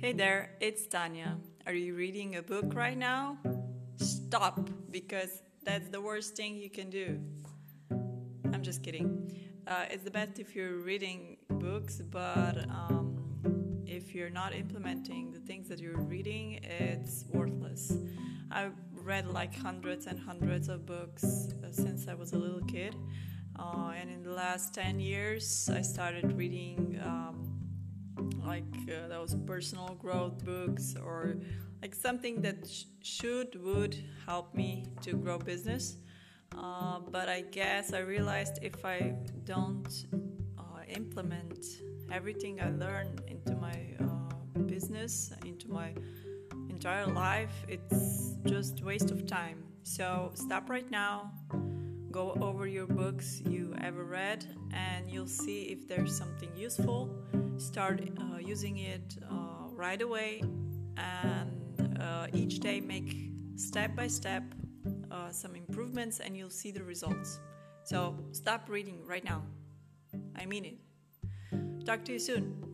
Hey there, it's Tanya. Are you reading a book right now? Stop, because that's the worst thing you can do. I'm just kidding. Uh, it's the best if you're reading books, but um, if you're not implementing the things that you're reading, it's worthless. I've read like hundreds and hundreds of books uh, since I was a little kid. Uh, and in the last 10 years, I started reading um, like uh, those personal growth books or like something that sh- should, would help me to grow business. Uh, but I guess I realized if I don't uh, implement everything I learn into my uh, business, into my entire life, it's just waste of time. So stop right now, go over your books you ever read, and you'll see if there's something useful. Start uh, using it uh, right away, and uh, each day make step by step uh, some improvements, and you'll see the results. So stop reading right now. I mean it. Talk to you soon.